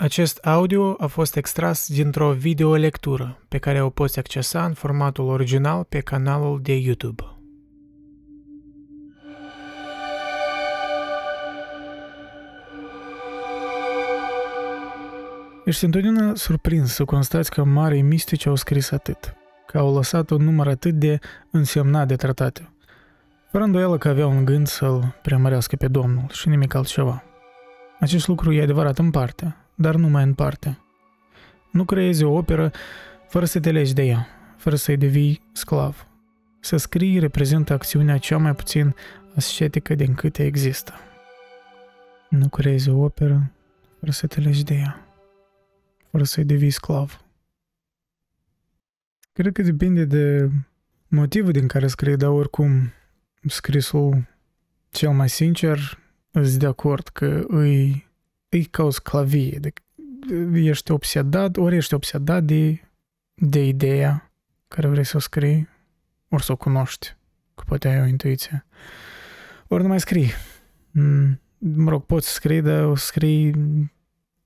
Acest audio a fost extras dintr-o videolectură pe care o poți accesa în formatul original pe canalul de YouTube. Ești întotdeauna surprins să constați că marii mistici au scris atât, că au lăsat un număr atât de însemnat de tratate. Fără îndoială că aveau un gând să-l preamărească pe Domnul și nimic altceva. Acest lucru e adevărat în parte, dar numai în parte. Nu creezi o operă fără să te legi de ea, fără să-i devii sclav. Să scrii reprezintă acțiunea cea mai puțin ascetică din câte există. Nu creezi o operă fără să te legi de ea, fără să-i devii sclav. Cred că depinde de motivul din care scrii, dar oricum scrisul cel mai sincer îți de acord că îi e ca o sclavie. De, ești obsedat, ori ești obsedat de, de ideea care vrei să o scrii, ori să o cunoști, că poate ai o intuiție. Ori nu mai scrii. Mm, mă rog, poți scrii, dar o scrii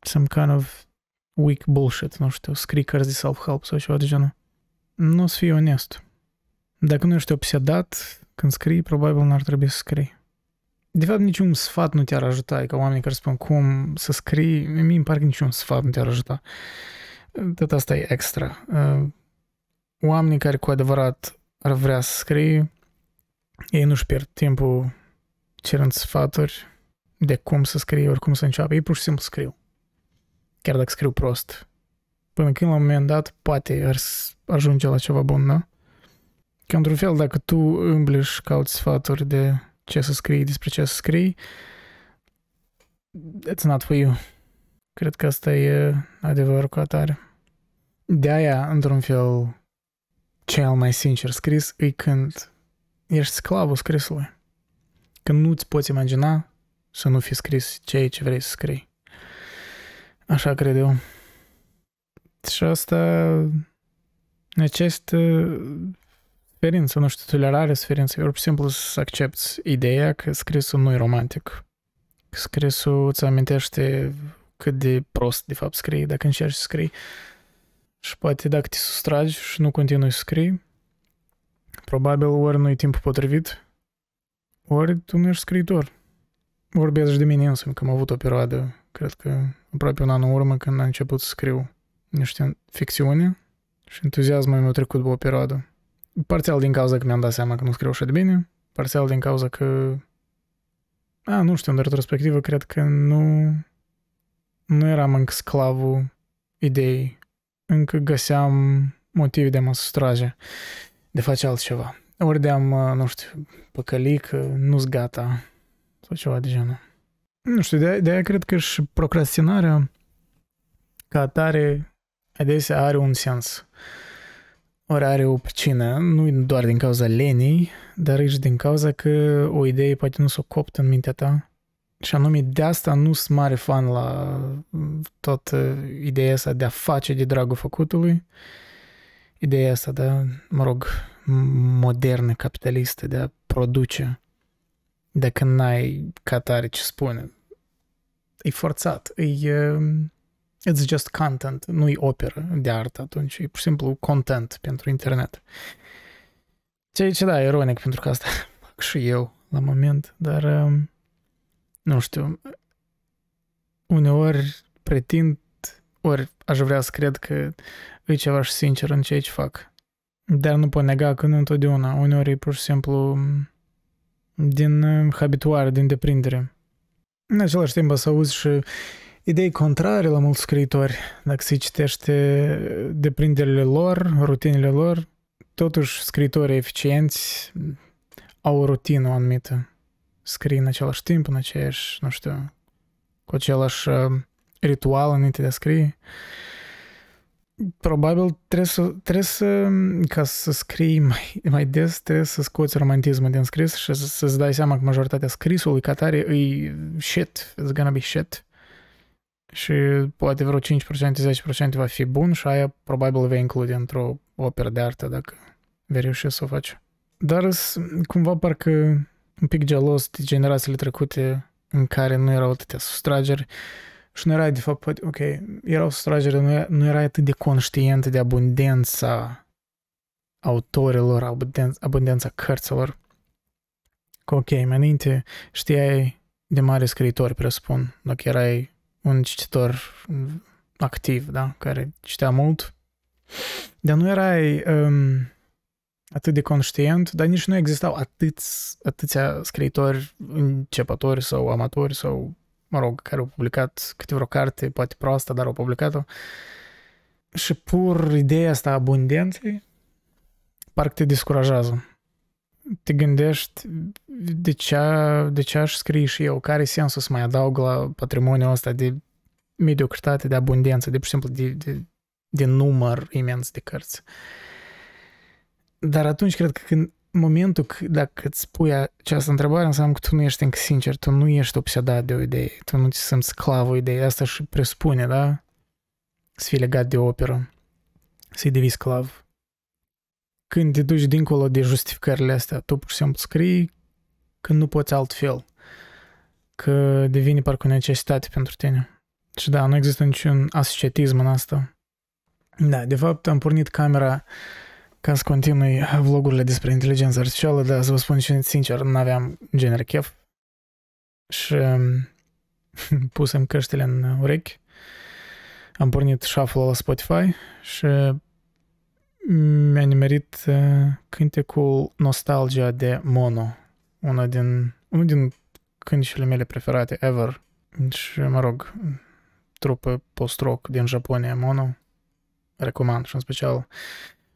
some kind of weak bullshit, nu știu, scrii cărți de self-help sau ceva de genul. Nu o să fii onest. Dacă nu ești obsedat, când scrii, probabil n-ar trebui să scrii. De fapt, niciun sfat nu te-ar ajuta, e ca oamenii care spun cum să scrii, mie îmi pare că niciun sfat nu te-ar ajuta. Tot asta e extra. Uh, oamenii care cu adevărat ar vrea să scrie, ei nu-și pierd timpul cerând sfaturi de cum să scrie, ori cum să înceapă. Ei pur și simplu scriu. Chiar dacă scriu prost. Până când la un moment dat poate ar ajunge la ceva bun, da? Că într-un fel, dacă tu îmbli și cauți sfaturi de ce să scrii, despre ce să scrii, it's not for you. Cred că asta e adevărul cu atare. De aia, într-un fel, cel mai sincer scris e când ești sclavul scrisului. Când nu-ți poți imagina să nu fi scris ceea ce vrei să scrii. Așa cred eu. Și asta necesită suferință, nu știu, tolerare suferință, pur și simplu să accepti ideea că scrisul nu e romantic. Scrisul îți amintește cât de prost de fapt scrii dacă încerci să scrii. Și poate dacă te sustragi și nu continui să scrii, probabil ori nu e timpul potrivit, ori tu nu ești scriitor. Vorbesc de mine însumi, că am avut o perioadă, cred că aproape un an în urmă, când am început să scriu niște ficțiune și entuziasmul mi-a trecut pe o perioadă. Parțial din cauza că mi-am dat seama că nu scriu așa de bine, parțial din cauza că... A, nu știu, în retrospectivă, cred că nu... Nu eram încă sclavul ideii. Încă găseam motive de a mă sustrage, de face altceva. Ori de am, nu știu, păcălit că nu-s gata sau ceva de genul. Nu știu, de, de aia cred că și procrastinarea ca atare adesea are un sens. Ori are o pricină, nu doar din cauza lenii, dar și din cauza că o idee poate nu s-o coptă în mintea ta. Și anume, de asta nu sunt mare fan la tot ideea asta de a face de dragul făcutului. Ideea asta, da, mă rog, modernă, capitalistă, de a produce. Dacă n-ai ca tare ce spune. E forțat, e It's just content, nu-i operă de artă atunci, e pur și simplu content pentru internet. Ceea ce da, ironic, pentru că asta fac și eu la moment, dar um, nu știu, uneori pretind, ori aș vrea să cred că e ceva și sincer în ceea ce fac. Dar nu pot nega că nu întotdeauna, uneori e pur și simplu um, din um, habituare, din deprindere. În același timp să auzi și idei contrare la mulți scriitori. Dacă se citește deprinderile lor, rutinele lor, totuși scriitorii eficienți au o rutină anumită. Scrie în același timp, în aceeași, nu știu, cu același uh, ritual înainte de a scrie. Probabil trebuie să, trebuie să, ca să scrii mai, mai des, trebuie să scoți romantismul din scris și să, să-ți dai seama că majoritatea scrisului ca tare e shit, it's gonna be shit și poate vreo 5%, 10% va fi bun și aia probabil vei include într-o operă de artă dacă vei reuși să o faci. Dar cumva parcă un pic gelos de generațiile trecute în care nu erau atâtea sustrageri Și nu erai, de fapt, poate, ok, era o sustragere, nu, era, nu erai atât de conștient de abundența autorilor, abundența, abundența cărților. Că, ok, mai înainte știai de mari scriitori, presupun, dacă erai un cititor activ, da, care citea mult, dar nu erai um, atât de conștient, dar nici nu existau atâți, atâția scriitori începători sau amatori sau, mă rog, care au publicat câte vreo carte, poate proastă, dar au publicat-o. Și pur ideea asta a abundenței parcă te descurajează. Te gândești de ce, de ce aș scrie și eu, care e sensul să mai adaug la patrimoniul ăsta de mediocritate, de abundență, de, pur și simplu, de, de, de număr imens de cărți. Dar atunci cred că când momentul că, dacă îți pui această întrebare, înseamnă că tu nu ești încă sincer, tu nu ești obsedat de o idee, tu nu ți simți sclavul ideii. Asta și presupune, da? Să fii legat de operă, să-i devii sclav. Când te duci dincolo de justificările astea, tu pur și simplu scrii că nu poți altfel, că devine parcă o necesitate pentru tine. Și da, nu există niciun asociatism în asta. Da, de fapt am pornit camera ca să continui vlogurile despre inteligența artificială, dar să vă spun și sincer, nu aveam genere chef și um, pusem căștile în urechi, am pornit shuffle la Spotify și mi-a nimerit uh, cântecul Nostalgia de Mono, una din, unul din cântecele mele preferate ever. Și, mă rog, trupă post-rock din Japonia, Mono, recomand și în special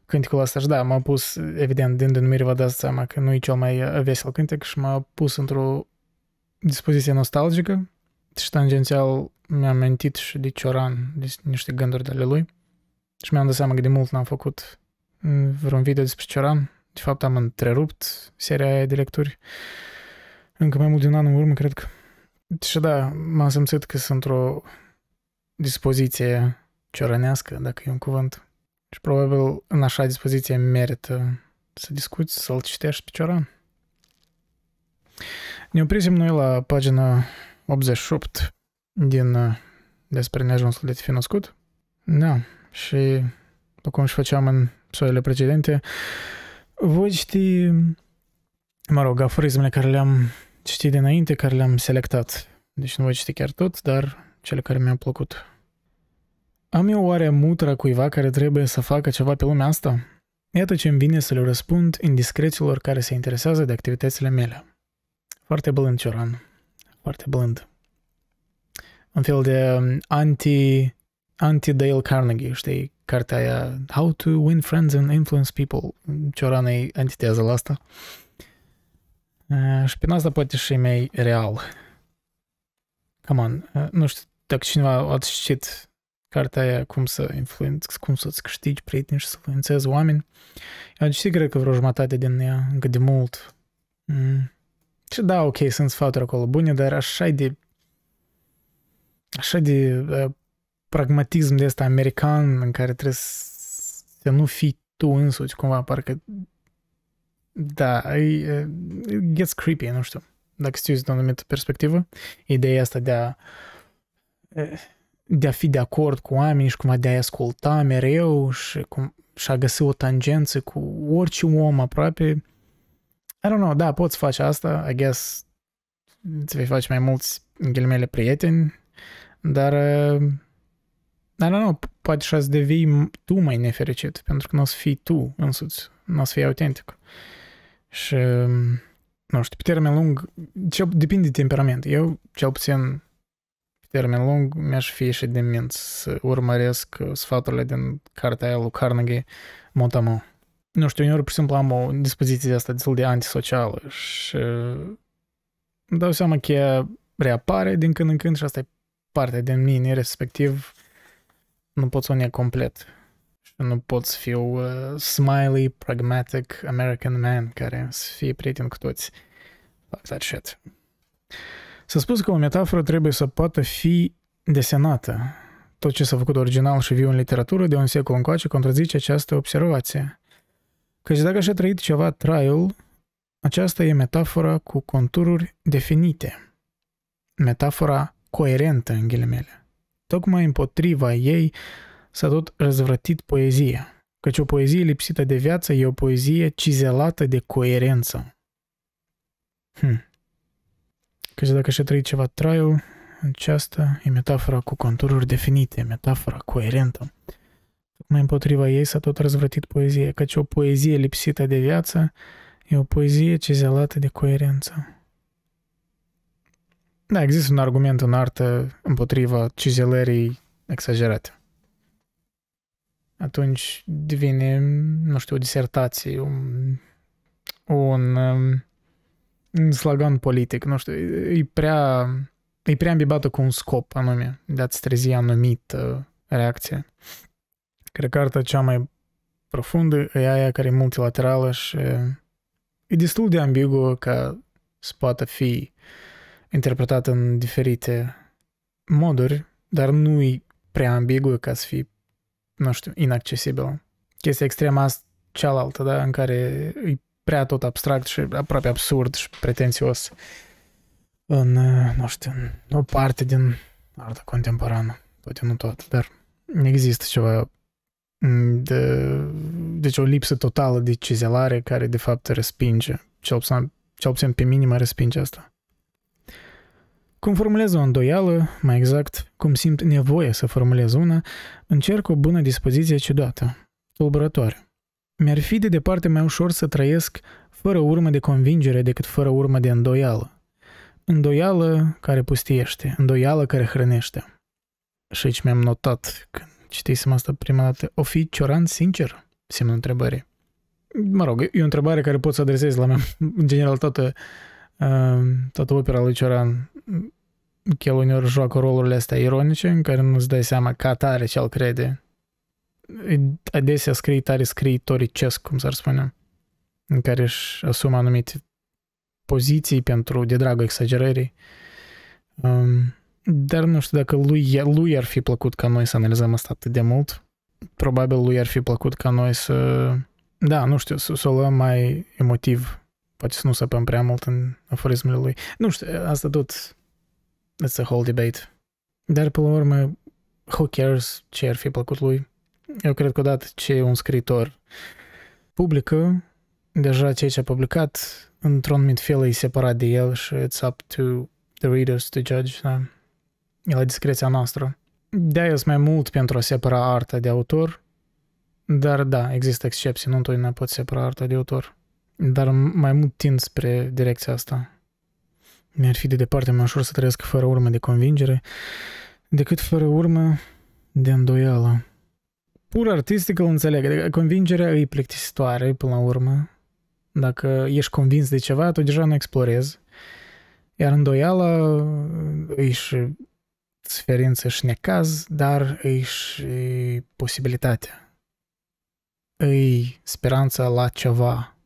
cântecul ăsta. Și da, m-a pus, evident, din denumire vă dați seama că nu e cel mai uh, vesel cântec și m-a pus într-o dispoziție nostalgică și tangențial mi-am mentit și de Cioran, de niște gânduri de ale lui și mi-am dat seama că de mult n-am făcut vreun video despre Cioran. De fapt am întrerupt seria aia de lecturi încă mai mult de un an în urmă, cred că. Și da, m-am simțit că sunt într-o dispoziție ciorănească, dacă e un cuvânt, și probabil în așa dispoziție merită să discuți, să-l citești pe Cioran. Ne oprisem noi la pagina 88 din uh, despre neajunsul de fi născut. Da, și după cum și făceam în soile precedente, voi citi, mă rog, aforismele care le-am citit dinainte, care le-am selectat. Deci nu voi citi chiar tot, dar cele care mi-au plăcut. Am eu oare mutra cuiva care trebuie să facă ceva pe lumea asta? Iată ce îmi vine să le răspund indiscreților care se interesează de activitățile mele. Foarte blând, Cioran. Foarte blând. Un fel de um, anti, anti-Dale Carnegie, știi? Cartea aia How to Win Friends and Influence People. Cioran e antitează la asta. Uh, și prin asta poate și mai real. Come on, uh, nu știu dacă cineva a citit cartea aia cum să influenți, cum să-ți câștigi prieteni și să influențezi oameni. Eu am citit, cred că vreo jumătate din ea, încă de mult. Mm. Și da, ok, sunt sfaturi acolo bune, dar așa de așa de uh, pragmatism de ăsta american în care trebuie să nu fii tu însuți cumva, parcă da, e, it gets creepy, nu știu, dacă știu din o anumită perspectivă, ideea asta de a de a fi de acord cu oamenii și cumva de a asculta mereu și, cum, și a găsi o tangență cu orice om aproape. I don't know, da, poți face asta, I guess îți vei face mai mulți ghilimele prieteni, dar uh, I don't know, poate și să devii tu mai nefericit, pentru că nu o să fii tu însuți, nu o să fii autentic. Și, nu știu, pe termen lung, cel, depinde de temperament. Eu, cel puțin, termen lung, mi-aș fi și de minți să urmăresc sfaturile din cartea aia lui Carnegie Motamo. Nu știu, uneori, pur și simplu, am o dispoziție asta destul de antisocială și îmi dau seama că ea reapare din când în când și asta e partea din mine, respectiv nu pot să o neg complet. Și nu pot să fiu uh, smiley, pragmatic American man care să fie prieten cu toți. Fuck that shit. S-a spus că o metaforă trebuie să poată fi desenată. Tot ce s-a făcut original și viu în literatură de un secol încoace contrazice această observație. Căci dacă și-a trăit ceva traiul, aceasta e metafora cu contururi definite. Metafora coerentă, în ghilimele. Tocmai împotriva ei s-a tot răzvrătit poezia, căci o poezie lipsită de viață e o poezie cizelată de coerență. Hm. Căci dacă și-a trăit ceva traiul, aceasta e metafora cu contururi definite, metafora coerentă. Mai împotriva ei s-a tot răzvrătit poezie, căci o poezie lipsită de viață e o poezie cizelată de coerență. Da, există un argument în artă împotriva cizelării exagerate. Atunci devine, nu știu, o disertație, un, un, um, un slogan politic, nu știu, e prea, e prea ambibată cu un scop anume, de a-ți trezi anumită reacție. Cred că arta cea mai profundă e aia care e multilaterală și e destul de ambiguă ca să poată fi interpretată în diferite moduri, dar nu e prea ambiguă ca să fie, nu știu, inaccesibilă. Chestia extremă asta cealaltă, da, în care e prea tot abstract și aproape absurd și pretențios în, nu știu, în o parte din arta contemporană, poate nu tot, dar există ceva de, deci o lipsă totală de cizelare care de fapt respinge, cel puțin, cel puțin pe mine respinge asta. Cum formulez o îndoială, mai exact, cum simt nevoie să formulez una, încerc o bună dispoziție ciudată, tulburătoare. Mi-ar fi de departe mai ușor să trăiesc fără urmă de convingere decât fără urmă de îndoială. Îndoială care pustiește, îndoială care hrănește. Și aici mi-am notat când citisem asta prima dată. O fi cioran sincer? Semnul întrebării. Mă rog, e o întrebare care pot să adresez la mea. În general, toată, uh, toată opera lui Cioran el uneori joacă rolurile astea ironice în care nu-ți dai seama ca tare ce-l crede. Adesea scrie tare scriitoricesc, cum s-ar spune, în care își asumă anumite poziții pentru de dragul exagerării. Um, dar nu știu dacă lui, lui ar fi plăcut ca noi să analizăm asta atât de mult. Probabil lui ar fi plăcut ca noi să, da, nu știu, să, să o luăm mai emotiv. Poate să nu săpăm prea mult în aforismele lui. Nu știu, asta tot, it's a whole debate. Dar, pe la urmă, who cares ce ar fi plăcut lui? Eu cred că odată ce un scriitor publică, deja ceea ce a publicat, într-un anumit fel e separat de el și it's up to the readers to judge, da? e la discreția noastră. De-aia sunt mai mult pentru a separa arta de autor, dar da, există excepții, nu întotdeauna pot separa arta de autor. Dar mai mult tind spre direcția asta. Mi-ar fi de departe mai ușor să trăiesc fără urmă de convingere decât fără urmă de îndoială. Pur artistic îl înțeleg, adică convingerea e plictisitoare până la urmă. Dacă ești convins de ceva, tu deja nu explorezi. Iar îndoiala e și suferință și necaz, dar e și posibilitatea. E speranța la ceva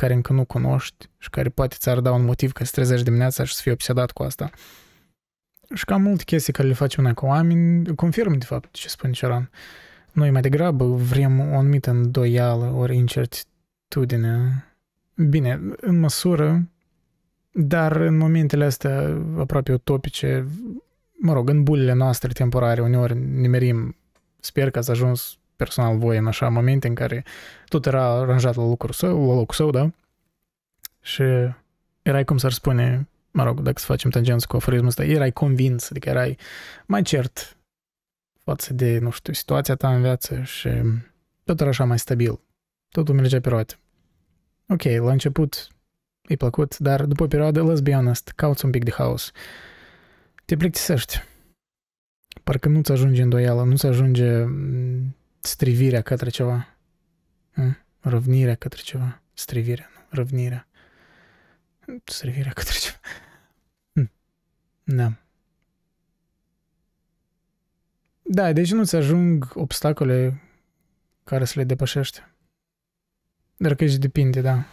care încă nu cunoști și care poate ți-ar da un motiv ca să trezești dimineața și să fii obsedat cu asta. Și cam multe chestii care le facem noi cu oameni confirmă de fapt ce spune Cioran. Noi mai degrabă vrem o anumită îndoială ori incertitudine. Bine, în măsură, dar în momentele astea aproape utopice mă rog, în bulele noastre temporare, uneori nimerim, sper că ați ajuns personal voi în așa momente în care tot era aranjat la locul său, la locul său, da? Și erai, cum s-ar spune, mă rog, dacă să facem tangență cu aforismul ăsta, erai convins, adică erai mai cert față de, nu știu, situația ta în viață și tot era așa mai stabil. Totul mergea pe roate. Ok, la început e plăcut, dar după o perioadă, let's be honest, cauți un pic de haos te plictisești. Parcă nu-ți ajunge îndoială, nu-ți ajunge mm, strivirea către ceva. Răvnirea către ceva. Strivirea, nu, răvnirea. Strivirea către ceva. Hm. Da. Da, deci nu-ți ajung obstacole care să le depășești. Dar că aici depinde, da.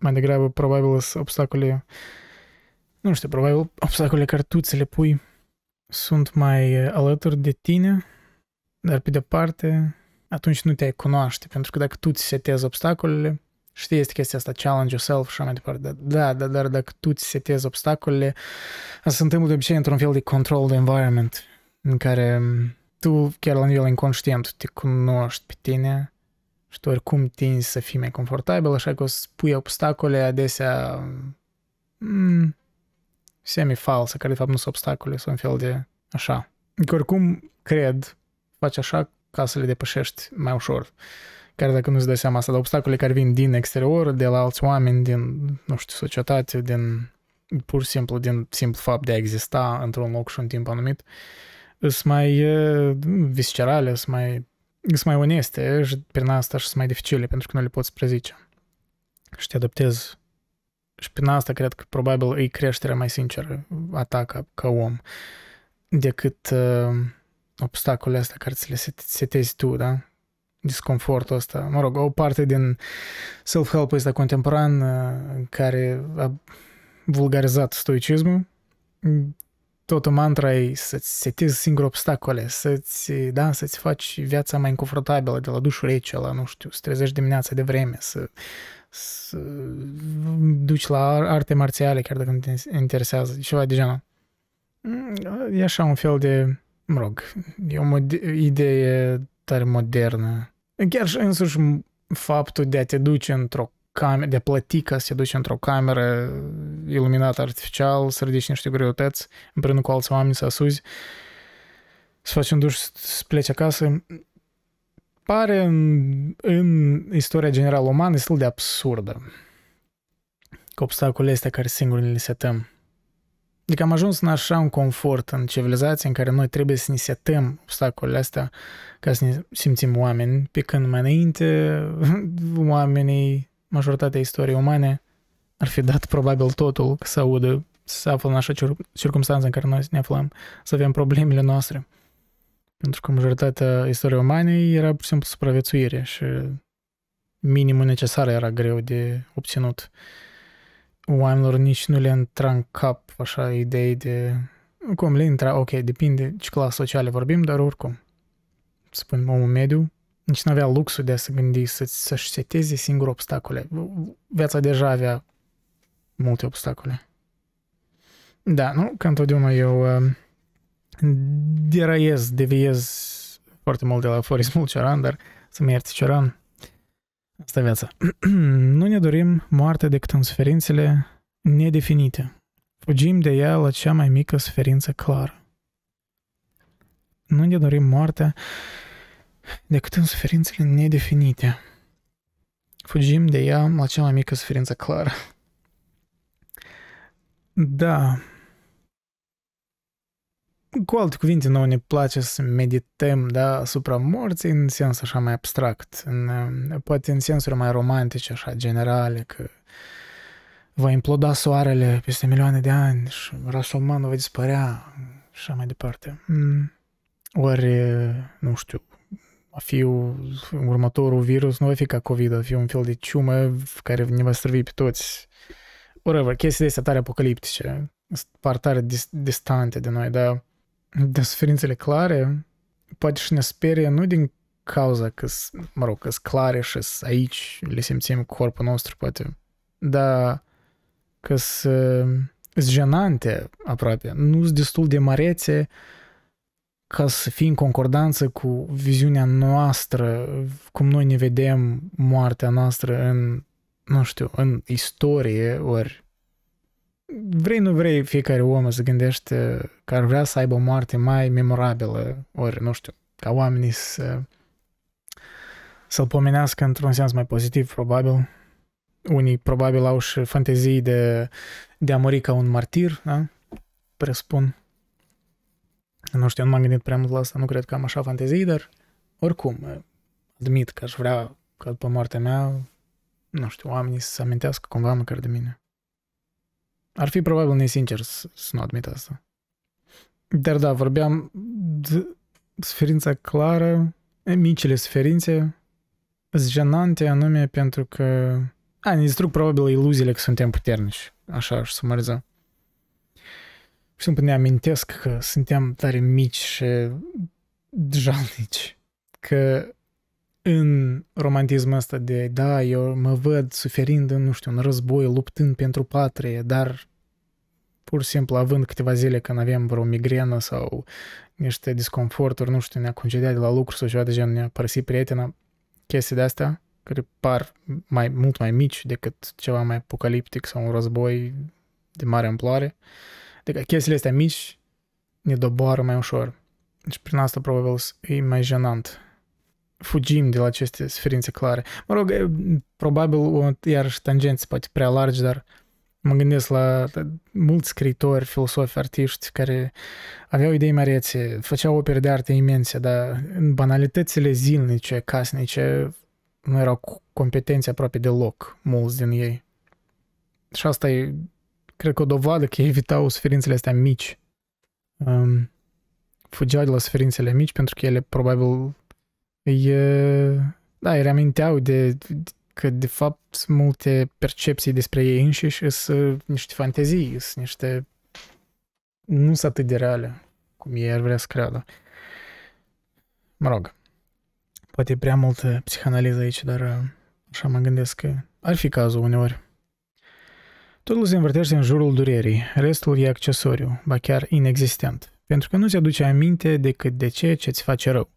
Mai degrabă, probabil, sunt obstacole nu știu, probabil obstacolele care tu ți le pui sunt mai eh, alături de tine, dar pe de parte atunci nu te-ai cunoaște, pentru că dacă tu ți setezi obstacolele, știi, este chestia asta, challenge yourself și așa mai departe. Da, da, dar dacă tu ți setezi obstacolele, asta se întâmplă de obicei într-un fel de controlled environment, în care tu, chiar la nivel inconștient, te cunoști pe tine și tu oricum tinzi să fii mai confortabil, așa că o să pui obstacole adesea mm, semi-false, care de fapt nu sunt obstacole, sunt un fel de așa. Că oricum cred, faci așa ca să le depășești mai ușor. Chiar dacă nu-ți dai seama asta, de obstacole care vin din exterior, de la alți oameni, din, nu știu, societate, din pur și simplu din simplu fapt de a exista într-un loc și un timp anumit, sunt mai viscerale, sunt mai, sunt mai oneste și prin asta și sunt mai dificile pentru că nu le poți prezice. Și te adaptezi. Și prin asta cred că probabil e creșterea mai sinceră a ta ca, ca om decât uh, obstacolele astea care ți le setezi tu, da? Disconfortul ăsta. Mă rog, o parte din self-help ăsta contemporan uh, care a vulgarizat stoicismul, toată mantra e să-ți setezi singur obstacole, să-ți, da, să-ți faci viața mai inconfortabilă, de la dușul rece, la, nu știu, să trezești dimineața de vreme, să, să duci la arte marțiale, chiar dacă nu te interesează, ceva de genul. E așa un fel de, mă rog, e o idee tare modernă. Chiar și însuși faptul de a te duce într-o cameră, de a plăti ca să te duci într-o cameră iluminată artificial, să ridici niște greutăți împreună cu alți oameni, să asuzi, să faci un duș, să pleci acasă, pare în, în istoria generală umană destul de absurdă. Cu obstacolele astea care singur le setăm. Adică am ajuns în așa un confort în civilizație în care noi trebuie să ne setăm obstacolele astea ca să ne simțim oameni, pe când mai înainte oamenii majoritatea istoriei umane ar fi dat probabil totul să audă, să se află în așa circunstanță în care noi ne aflăm, să avem problemele noastre. Pentru că majoritatea istoriei umane era pur și simplu supraviețuire și minimul necesar era greu de obținut. Oamenilor nici nu le intra în cap așa idei de... Cum le intra, ok, depinde ce clasă sociale vorbim, dar oricum. Spun omul mediu, nici nu avea luxul de a se gândi să, să-și seteze singur obstacole. Viața deja avea multe obstacole. Da, nu? Ca întotdeauna eu uh, deraiez, deviez foarte mult de la aforismul Cioran, dar să-mi ierți Cioran. Asta e viața. nu ne dorim moartea decât în suferințele nedefinite. Fugim de ea la cea mai mică suferință clară. Nu ne dorim moartea decât în suferințele nedefinite. Fugim de ea la cea mai mică suferință clară. Da. Cu alte cuvinte, nouă ne place să medităm da, asupra morții în sens așa mai abstract, în, poate în sensuri mai romantice, așa, generale, că va imploda soarele peste milioane de ani și rasa umană va dispărea și așa mai departe. Mm. Ori, nu știu, a fi următorul virus nu va fi ca COVID, va fi un fel de ciumă care ne va străvi pe toți. Whatever, chestiile astea tare apocaliptice, par tare dis- distante de noi, dar de suferințele clare, poate și ne sperie nu din cauza că, mă rog, că clare și aici le simțim cu corpul nostru, poate, dar că sunt jenante aproape, nu sunt destul de mărețe, ca să fie în concordanță cu viziunea noastră, cum noi ne vedem moartea noastră în, nu știu, în istorie, ori vrei, nu vrei, fiecare om să gândește că ar vrea să aibă o moarte mai memorabilă, ori, nu știu, ca oamenii să să-l pomenească într-un sens mai pozitiv, probabil. Unii probabil au și fantezii de, de a muri ca un martir, da? Presupun. Nu știu, nu m-am gândit prea mult la asta, nu cred că am așa fantezii, dar oricum, admit că aș vrea că după moartea mea, nu știu, oamenii să se amintească cumva măcar de mine. Ar fi probabil nesincer să, să nu admit asta. Dar da, vorbeam de suferința clară, micile suferințe, sunt jenante anume pentru că a, ne distrug probabil iluziile că suntem puternici, așa aș sumariza și simplu ne amintesc că suntem tare mici și jalnici. Că în romantismul ăsta de, da, eu mă văd suferind în, nu știu, un război, luptând pentru patrie, dar pur și simplu având câteva zile când avem vreo migrenă sau niște disconforturi, nu știu, ne-a concediat de la lucru sau ceva de genul, ne-a părăsit prietena, chestii de astea, care par mai, mult mai mici decât ceva mai apocaliptic sau un război de mare amploare. Adică chestiile astea mici ne doboară mai ușor. Deci prin asta probabil e mai jenant. Fugim de la aceste suferințe clare. Mă rog, probabil iarăși tangenți poate prea largi, dar mă gândesc la mulți scriitori, filosofi, artiști care aveau idei mărețe, făceau opere de artă imense, dar în banalitățile zilnice, casnice, nu erau competenți aproape deloc, mulți din ei. Și asta e, cred că o dovadă că ei evitau suferințele astea mici. Um, fugeau de la suferințele mici pentru că ele probabil îi, da, îi reaminteau de, că de fapt sunt multe percepții despre ei înșiși, sunt niște fantezii, sunt niște nu sunt atât de reale cum ei ar vrea să creadă. Mă rog, poate e prea multă psihanaliză aici, dar așa mă gândesc că ar fi cazul uneori. Totul se învârtește în jurul durerii, restul e accesoriu, ba chiar inexistent, pentru că nu ți aduce aminte decât de ceea ce îți face rău,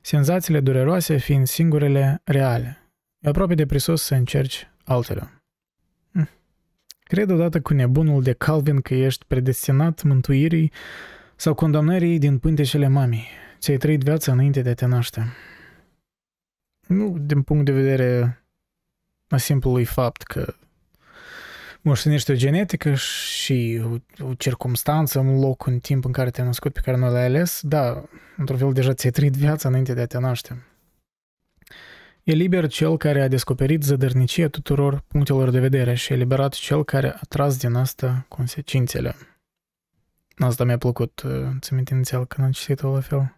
senzațiile dureroase fiind singurele reale. E aproape de prisos să încerci altele. Hm. Cred odată cu nebunul de Calvin că ești predestinat mântuirii sau condamnării din pântecele mamii. Ți-ai trăit viața înainte de a te naște. Nu din punct de vedere a simplului fapt că moștenești o genetică și o, o circumstanță, un loc, un timp în care te-ai născut pe care nu l-ai ales, da, într-un fel deja ți-ai trăit viața înainte de a te naște. E liber cel care a descoperit zădărnicia tuturor punctelor de vedere și e liberat cel care a tras din asta consecințele. Asta mi-a plăcut, ți minte inițial când am citit-o la fel.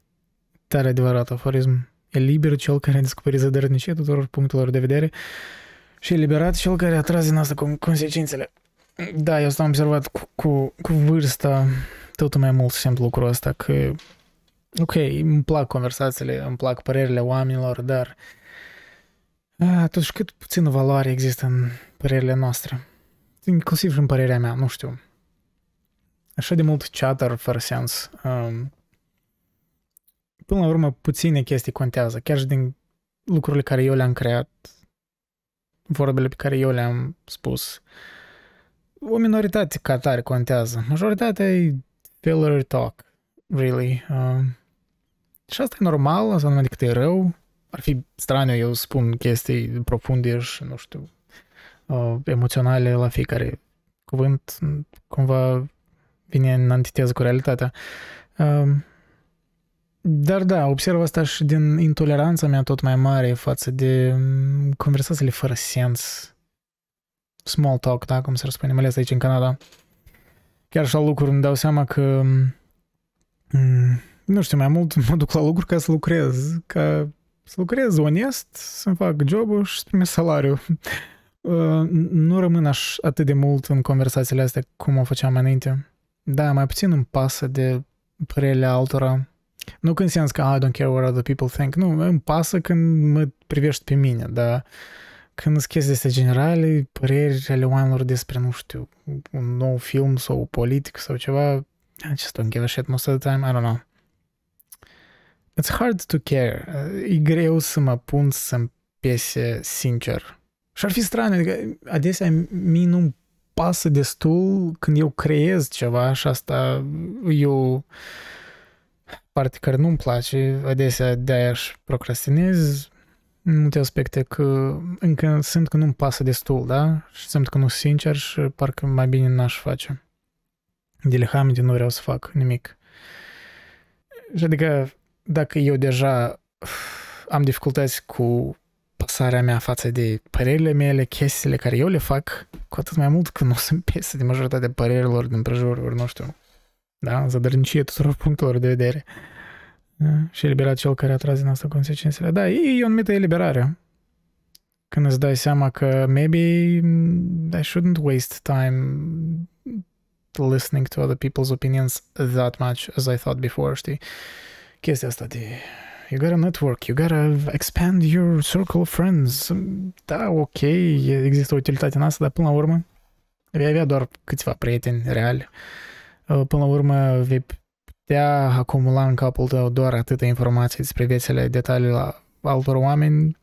Tare adevărat aforism. E liber cel care a descoperit zădărnicia tuturor punctelor de vedere și e liberat cel care a tras din asta consecințele. Da, eu asta am observat cu, cu, cu vârsta tot mai mult simt lucrul ăsta, că ok, îmi plac conversațiile, îmi plac părerile oamenilor, dar a, totuși cât puțină valoare există în părerile noastre. Inclusiv și în părerea mea, nu știu. Așa de mult chatter fără sens. Um, până la urmă, puține chestii contează, chiar și din lucrurile care eu le-am creat, vorbele pe care eu le-am spus. O minoritate ca tare contează. Majoritatea e filler talk, really. Uh, și asta e normal, asta nu numai decât e rău. Ar fi straniu eu spun chestii profunde și, nu știu, uh, emoționale la fiecare cuvânt, cumva vine în antiteză cu realitatea. Uh, dar da, observ asta și din intoleranța mea tot mai mare față de mm, conversațiile fără sens. Small talk, da, cum se spune, mai ales aici în Canada. Chiar și la lucruri îmi dau seama că mm, nu știu, mai mult mă duc la lucruri ca să lucrez, ca să lucrez onest, să-mi fac jobul și să primesc salariu. Uh, nu rămân aș atât de mult în conversațiile astea cum o făceam înainte. Da, mai puțin îmi pasă de părerile altora, nu când sens că I don't care what other people think. Nu, îmi pasă când mă privești pe mine, dar când sunt chestii astea generale, păreri ale oamenilor despre, nu știu, un nou film sau politic sau ceva, I just don't give a shit most of the time, I don't know. It's hard to care. E greu să mă pun să-mi piese sincer. Și ar fi straniu, adică adesea mie nu pasă destul când eu creez ceva și asta eu parte care nu-mi place, adesea de-aia și procrastinez în multe aspecte că încă simt că nu-mi pasă destul, da? Și simt că nu sunt sincer și parcă mai bine n-aș face. De lehamite nu vreau să fac nimic. Și adică dacă eu deja am dificultăți cu pasarea mea față de părerile mele, chestiile care eu le fac, cu atât mai mult că nu sunt piese de majoritatea părerilor din prejururi, nu știu. Da? Zădărnicie tuturor punctelor de vedere. Da? Și eliberat cel care a tras din asta consecințele. Da, e, e o anumită eliberare. Când îți dai seama că maybe I shouldn't waste time listening to other people's opinions that much as I thought before, știi? Chestia asta de you gotta network, you gotta expand your circle of friends. Da, ok, există o utilitate în asta, dar până la urmă vei avea doar câțiva prieteni reali. Uh, până la urmă vei putea acumula în capul tău doar atâta informații despre viețile detalii la altor oameni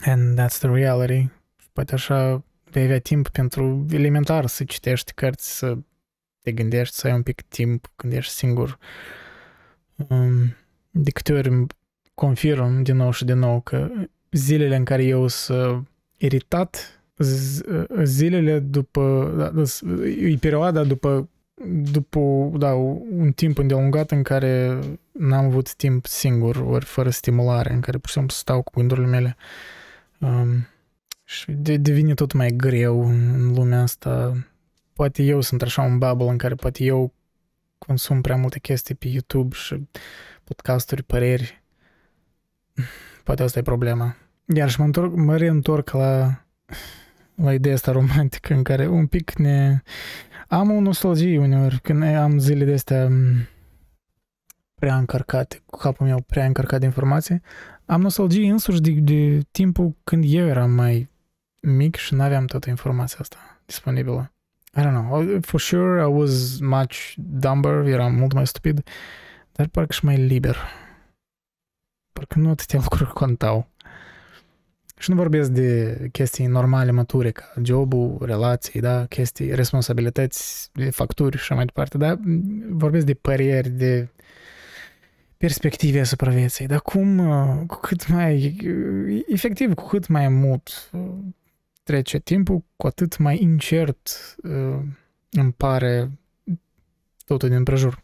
and that's the reality. Poate așa vei avea timp pentru elementar să citești cărți, să te gândești, să ai un pic timp când ești singur. Um, de câte ori confirm din nou și din nou că zilele în care eu sunt iritat, zilele după, da, da e perioada după, după da, un timp îndelungat în care n-am avut timp singur, ori fără stimulare, în care pur și simplu stau cu gândurile mele. Um, și de, devine tot mai greu în lumea asta. Poate eu sunt așa un bubble în care poate eu consum prea multe chestii pe YouTube și podcasturi, păreri. Poate asta e problema. Iar și mă, întorc, mă reîntorc la, la ideea asta romantică în care un pic ne... Am o nostalgie uneori când am zile de astea prea încărcate, cu capul meu prea încărcat de informații. Am nostalgie însuși de, de timpul când eu eram mai mic și nu aveam toată informația asta disponibilă. I don't know. For sure I was much dumber, eram mult mai stupid, dar parcă și mai liber. Parcă nu atâtea lucruri contau. Și nu vorbesc de chestii normale, mature, ca jobul, relații, da, chestii, responsabilități, de facturi și mai departe, da, vorbesc de păreri, de perspective asupra vieții, dar cum, cu cât mai, efectiv, cu cât mai mult trece timpul, cu atât mai incert îmi pare totul din prejur.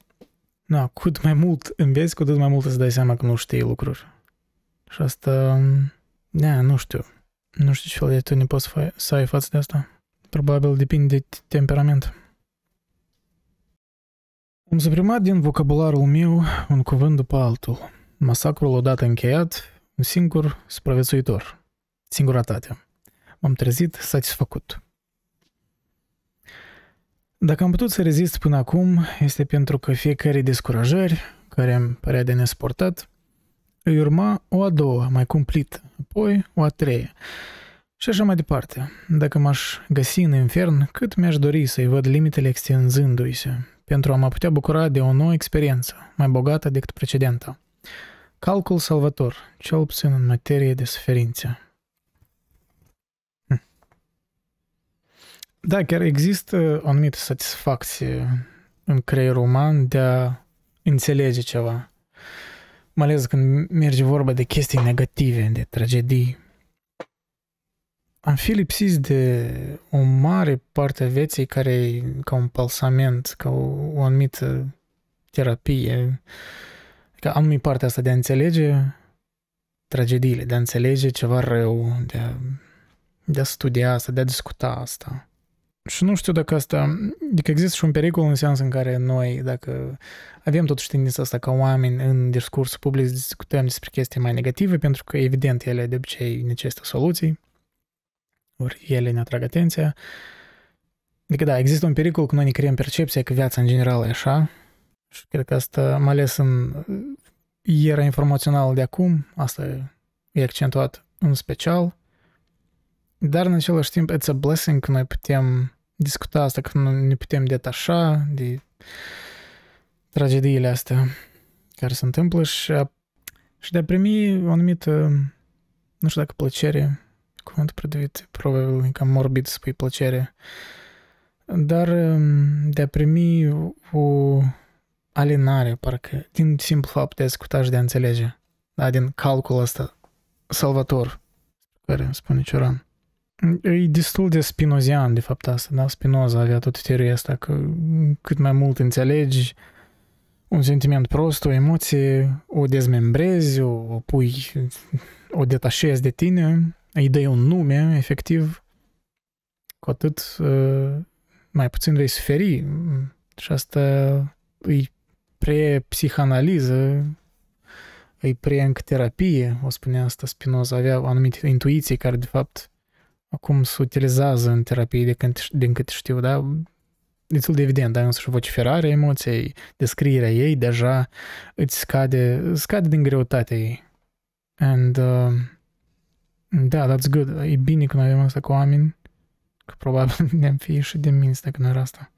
Da, cu cât mai mult înveți, cu atât mai mult îți dai seama că nu știi lucruri. Și asta, da, nu știu. Nu știu ce fel de atitudine poți să ai față de asta. Probabil depinde de temperament. Am suprimat din vocabularul meu un cuvânt după altul. Masacrul odată încheiat, un singur supraviețuitor. Singuratate. M-am trezit satisfăcut. Dacă am putut să rezist până acum, este pentru că fiecare descurajări, care îmi părea de nesportat, îi urma o a doua, mai cumplită, apoi o a treia. Și așa mai departe. Dacă m-aș găsi în infern, cât mi-aș dori să-i văd limitele extinzându-i se, pentru a mă putea bucura de o nouă experiență, mai bogată decât precedenta. Calcul salvator, cel puțin în materie de suferință. Hm. Da, chiar există o anumită satisfacție în creierul uman de a înțelege ceva. Mai ales când merge vorba de chestii negative, de tragedii. Am fi lipsiți de o mare parte a vieții care e ca un palsament, ca o, o anumită terapie. Ca anumit partea asta de a înțelege tragediile, de a înțelege ceva rău, de a, de a studia asta, de a discuta asta. Și nu știu dacă asta, adică există și un pericol în sens în care noi, dacă avem totuși tendința asta ca oameni în discursul public discutăm despre chestii mai negative, pentru că evident ele de obicei necesită soluții, ori ele ne atrag atenția. Adică da, există un pericol că noi ne creăm percepția că viața în general e așa și cred că asta, mai ales în era informațională de acum, asta e accentuat în special, dar în același timp it's a blessing că noi putem discuta asta, că nu ne putem detașa de tragediile astea care se întâmplă și, a, și de a primi o anumită, nu știu dacă plăcere, cuvântul predivit, probabil e cam morbid să spui plăcere, dar um, de a primi o alinare, parcă, din simplu fapt de a discuta și de a înțelege, da, din calculul ăsta salvator, care spune Cioran. E destul de spinozian, de fapt, asta, da? Spinoza avea tot teoria asta, că cât mai mult înțelegi un sentiment prost, o emoție, o dezmembrezi, o, o pui, o detașezi de tine, îi dai un nume, efectiv, cu atât uh, mai puțin vei suferi. Și asta îi pre-psihanaliză, îi pre-terapie, o spunea asta Spinoza, avea anumite intuiții care, de fapt, acum se utilizează în terapie de când, din câte știu, da? Destul de evident, dar însă și vociferarea emoției, descrierea ei deja îți scade, scade din greutatea ei. And, uh, da, that's good. E bine că noi avem asta cu oameni Că probabil ne-am fi și de minți dacă nu era asta.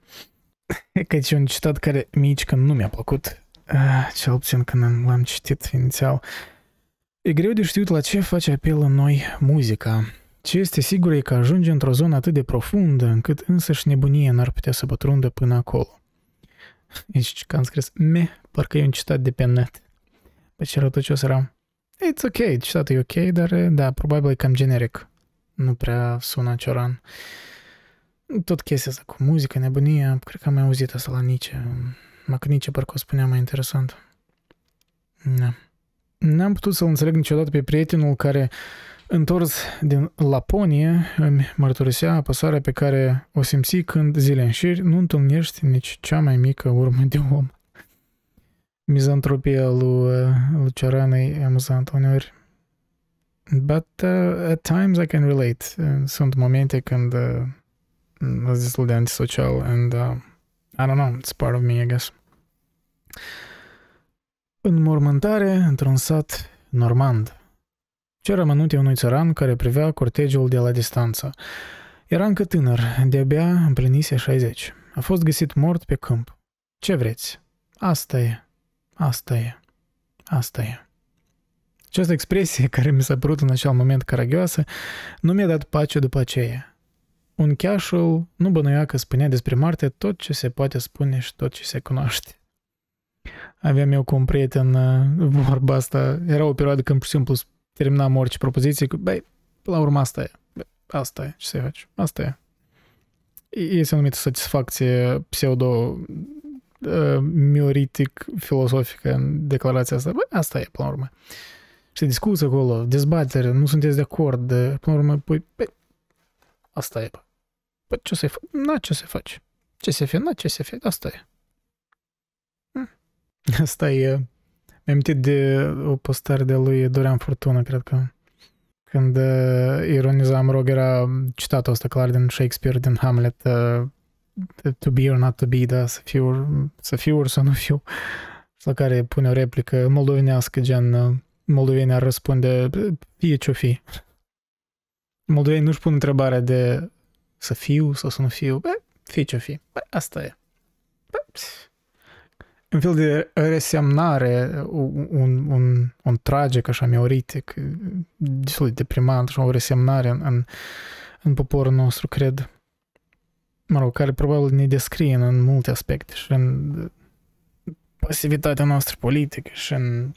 E că e un citat care mici când nu mi-a plăcut, uh, cel puțin când l-am citit inițial. E greu de știut la ce face apel în noi muzica. Ce este sigur e că ajunge într-o zonă atât de profundă încât însăși nebunia n-ar putea să pătrundă până acolo. Aici că am scris me, parcă e un citat de pe net. Pe ce rătăcios eram. It's ok, citatul e ok, dar da, probabil e cam generic. Nu prea sună cioran. Tot chestia asta cu muzică, nebunia, cred că am mai auzit asta la Nice. Mă că Nice parcă o spunea mai interesant. Da. N-am putut să-l înțeleg niciodată pe prietenul care, întors din Laponie, îmi mărturisea apăsarea pe care o simți când zile în șir nu întâlnești nici cea mai mică urmă de om. Mizantropia lui, lui Cioran e amuzantă uneori. But uh, at times I can relate. Sunt momente când uh, sunt destul de antisocial and uh, I don't know, it's part of me, I guess. Înmormântare într-un sat normand. Ce rămănute unui țăran care privea cortegiul de la distanță. Era încă tânăr, de-abia împlinise 60. A fost găsit mort pe câmp. Ce vreți? Asta e. Asta e. Asta e. Această expresie care mi s-a părut în acel moment caragioasă nu mi-a dat pace după aceea. Un cheașul nu bănuia că spunea despre Marte tot ce se poate spune și tot ce se cunoaște. Aveam eu cu un prieten uh, vorba asta, era o perioadă când pur și simplu terminam orice propoziție cu, băi, la urmă asta e, asta e, ce să faci, asta e. Este o anumită satisfacție pseudo uh, mioritic filosofică în declarația asta, băi, asta e, până la urmă. Și discuție acolo, dezbatere, nu sunteți de acord, de, până la urmă, păi, băi, asta e, Păi ce să-i faci? Na, ce să faci? Ce să fie? Na, ce să fie? Asta e. Hm. Asta e... Mi-am de o postare de lui Dorian Fortuna, cred că. Când uh, ironiza, mă rog, era citatul ăsta clar din Shakespeare, din Hamlet, uh, to be or not to be, da, să fiu, să fiu ori să nu fiu. La care pune o replică moldovenească, gen, uh, moldovenii ar răspunde, fie ce-o fi. Moldovenii nu-și pun întrebarea de să fiu sau să nu fiu, bă, fie ce fi. Bă, asta e. Bă, un fel de resemnare, un, un, un tragic, așa, meoritic, destul de deprimant, așa, o resemnare în, în, în poporul nostru, cred. Mă rog, care probabil ne descrie în, în multe aspecte și în pasivitatea noastră politică și în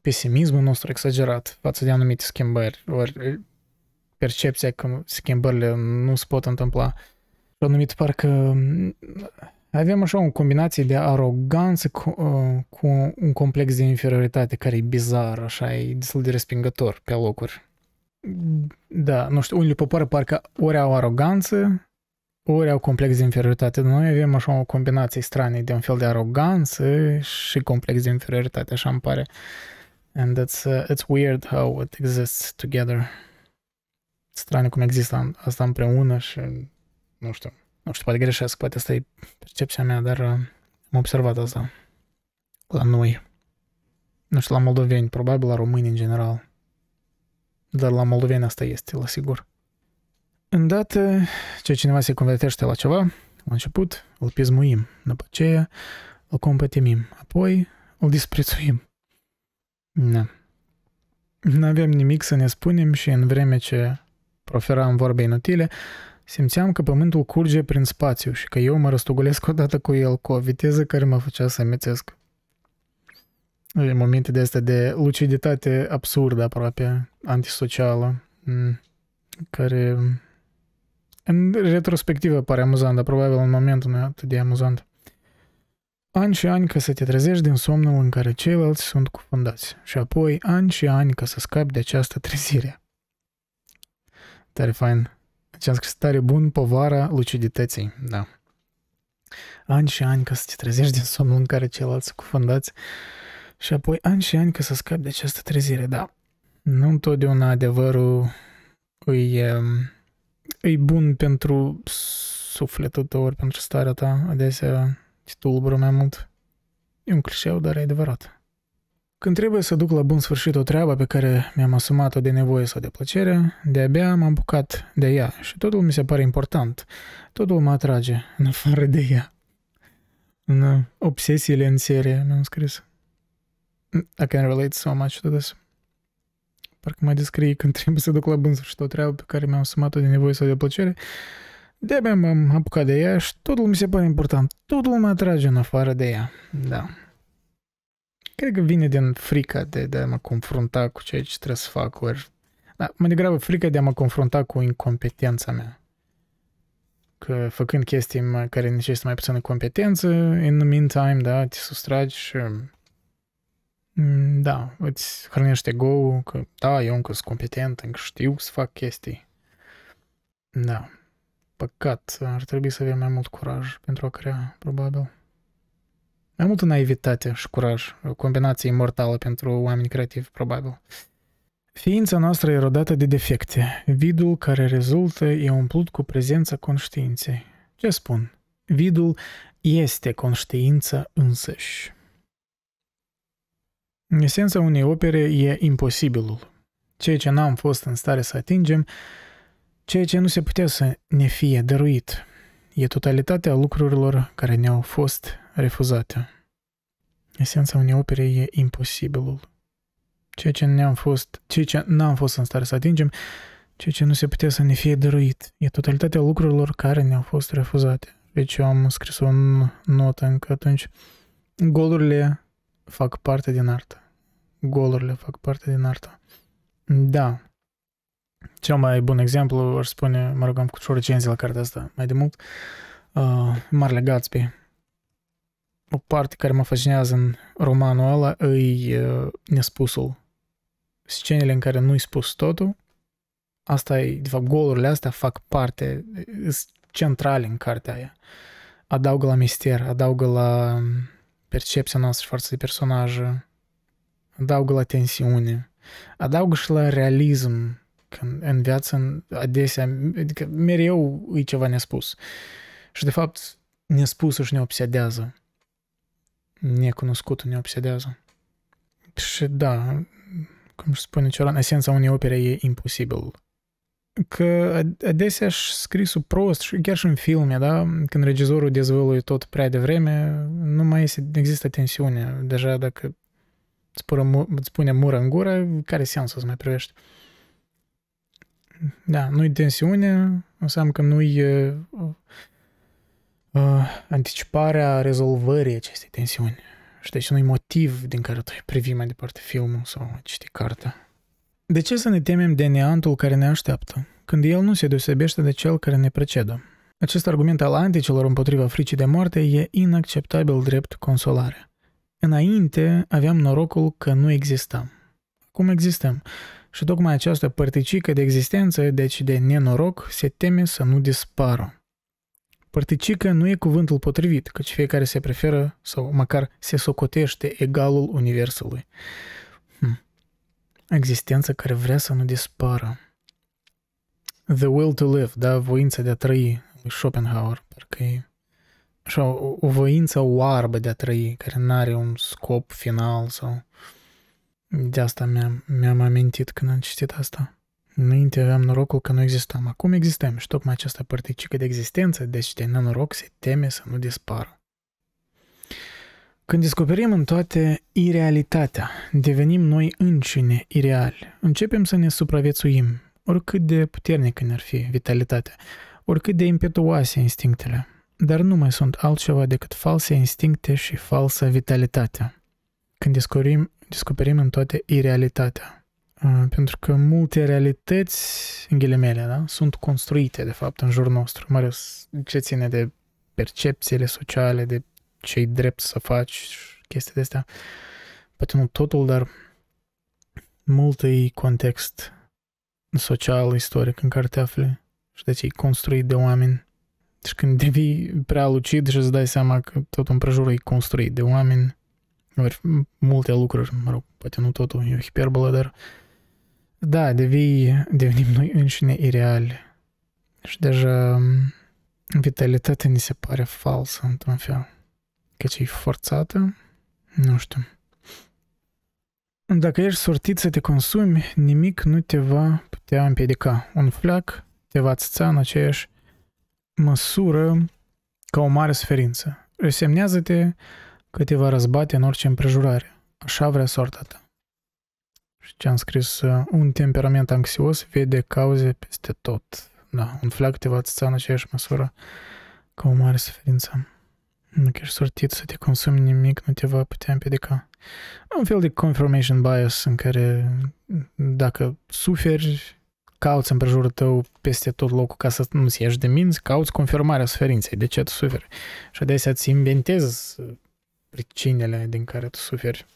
pesimismul nostru exagerat față de anumite schimbări, ori percepția că schimbările nu se pot întâmpla. Și anumit parcă mm, avem așa o combinație de aroganță cu, uh, cu un complex de inferioritate care e bizar, așa, e destul de respingător pe locuri. Da, nu știu, unele popoare parcă ori au aroganță, ori au complex de inferioritate. Noi avem așa o combinație stranie de un fel de aroganță și complex de inferioritate, așa îmi pare. And it's, uh, it's weird how it exists together strane cum există asta împreună și nu știu, nu știu, poate greșesc, poate asta e percepția mea, dar uh, am observat asta la noi. Nu știu, la moldoveni, probabil la români în general. Dar la moldoveni asta este, la sigur. Îndată ce cineva se convertește la ceva, la început îl pismuim, după aceea îl compătimim, apoi îl disprețuim. Nu. Nu avem nimic să ne spunem și în vreme ce proferam vorbe inutile, simțeam că pământul curge prin spațiu și că eu mă răstugulesc odată cu el cu o viteză care mă făcea să amețesc. În momente de astea de luciditate absurdă aproape, antisocială, care în retrospectivă pare amuzant, dar probabil în momentul nu e atât de amuzant. Ani și ani ca să te trezești din somnul în care ceilalți sunt cufundați și apoi ani și ani ca să scapi de această trezire. Tare fain. Deci am scris tare bun povara lucidității, da. Ani și ani ca să te trezești din somnul în care ceilalți cufundați și apoi ani și ani ca să scapi de această trezire, da. Nu întotdeauna adevărul îi, e bun pentru sufletul tău, ori pentru starea ta, adesea te tulbură mai mult. E un clișeu, dar e adevărat. Când trebuie să duc la bun sfârșit o treabă pe care mi-am asumat-o de nevoie sau de plăcere, de-abia m-am bucat de ea și totul mi se pare important. Totul mă atrage, în afară de ea. În obsesiile în serie mi-am scris. I can relate so much to this. Parcă mai descrie când trebuie să duc la bun sfârșit o treabă pe care mi-am asumat-o de nevoie sau de plăcere. De-abia m-am apucat de ea și totul mi se pare important. Totul mă atrage în afară de ea. Da. Cred că vine din frica de, de a mă confrunta cu ceea ce trebuie să fac, ori... Da, mai degrabă frica de a mă confrunta cu incompetența mea. Că făcând chestii care necesită mai puțină competență, in the meantime, da, te sustragi și... Mm, da, îți hrănește go că da, eu încă sunt competent, încă știu să fac chestii. Da. Păcat, ar trebui să avem mai mult curaj pentru a crea, probabil. Mai multă naivitate și curaj, o combinație imortală pentru oameni creativi, probabil. Ființa noastră e rodată de defecte. Vidul care rezultă e umplut cu prezența conștiinței. Ce spun? Vidul este conștiința însăși. Esența unei opere e imposibilul. Ceea ce n-am fost în stare să atingem, ceea ce nu se putea să ne fie dăruit, e totalitatea lucrurilor care ne-au fost refuzate. Esența unei opere e imposibilul. Ceea ce ne-am fost, ceea ce n-am fost în stare să atingem, ceea ce nu se putea să ne fie dăruit. E totalitatea lucrurilor care ne-au fost refuzate. Deci eu am scris o notă încă atunci. Golurile fac parte din artă. Golurile fac parte din artă. Da. Cel mai bun exemplu, aș spune, mă rog, am făcut și o recenzie la cartea asta mai de mult, uh, Marle Gatsby, o parte care mă fascinează în romanul ăla e uh, nespusul. Scenele în care nu-i spus totul, asta e, de fapt, golurile astea fac parte, sunt centrale în cartea aia. Adaugă la mister, adaugă la um, percepția noastră față de personajă, adaugă la tensiune, adaugă și la realism, când în viață adesea, adică mereu e ceva nespus. Și de fapt, nespusul și ne obsedează necunoscutul ne obsedează. Și da, cum spune Cioran, esența unei opere e imposibil. Că adesea și scrisul prost și chiar și în filme, da, când regizorul dezvăluie tot prea devreme, nu mai este, există tensiune. Deja dacă îți, pură, îți pune mură în gură, care sens să mai privești? Da, nu-i tensiune, înseamnă că nu-i uh, uh, anticiparea rezolvării acestei tensiuni. Și deci nu-i motiv din care tu privi mai departe filmul sau citi cartea. De ce să ne temem de neantul care ne așteaptă, când el nu se deosebește de cel care ne precedă? Acest argument al anticilor împotriva fricii de moarte e inacceptabil drept consolare. Înainte aveam norocul că nu existam. Acum existăm. Și tocmai această părticică de existență, deci de nenoroc, se teme să nu dispară. Părticică nu e cuvântul potrivit, căci fiecare se preferă sau măcar se socotește egalul universului. Hm. Existența care vrea să nu dispară. The will to live, da, voința de a trăi, lui Schopenhauer, parcă e așa, o, o voință oarbă de a trăi, care nu are un scop final sau... De asta mi-am, mi-am amintit când am citit asta. Înainte aveam norocul că nu existam. Acum existăm și tocmai această părticică de existență, deci de nenoroc, se teme să nu dispară. Când descoperim în toate irealitatea, devenim noi înșine ireali, începem să ne supraviețuim, oricât de puternică ne-ar fi vitalitatea, oricât de impetuoase instinctele, dar nu mai sunt altceva decât false instincte și falsă vitalitate. Când descoperim, descoperim în toate irealitatea, pentru că multe realități, în ghilimele, da, sunt construite, de fapt, în jurul nostru, mai ales ce ține de percepțiile sociale, de ce drept să faci, chestii de astea. Poate nu totul, dar mult e context social, istoric în care te afli și de ce e construit de oameni. Deci când devii prea lucid și îți dai seama că tot împrejurul e construit de oameni, ori multe lucruri, mă rog, poate nu totul e o hiperbolă, dar da, devii, devenim noi înșine ireali. Și deja vitalitatea ni se pare falsă, într-un fel. Căci e forțată, nu știu. Dacă ești sortit să te consumi, nimic nu te va putea împiedica. Un flac te va țăța în aceeași măsură ca o mare suferință. Resemnează-te că te va răzbate în orice împrejurare. Așa vrea sorta ta. Și ce am scris, uh, un temperament anxios vede cauze peste tot. Da, un flac te va țăța în aceeași măsură ca o mare suferință. Dacă ești sortit să te consumi nimic, nu te va putea împiedica. Un fel de confirmation bias în care dacă suferi, cauți împrejurul tău peste tot locul ca să nu-ți ieși de minți, cauți confirmarea suferinței. De ce tu suferi? Și adesea îți inventezi pricinele din care tu suferi.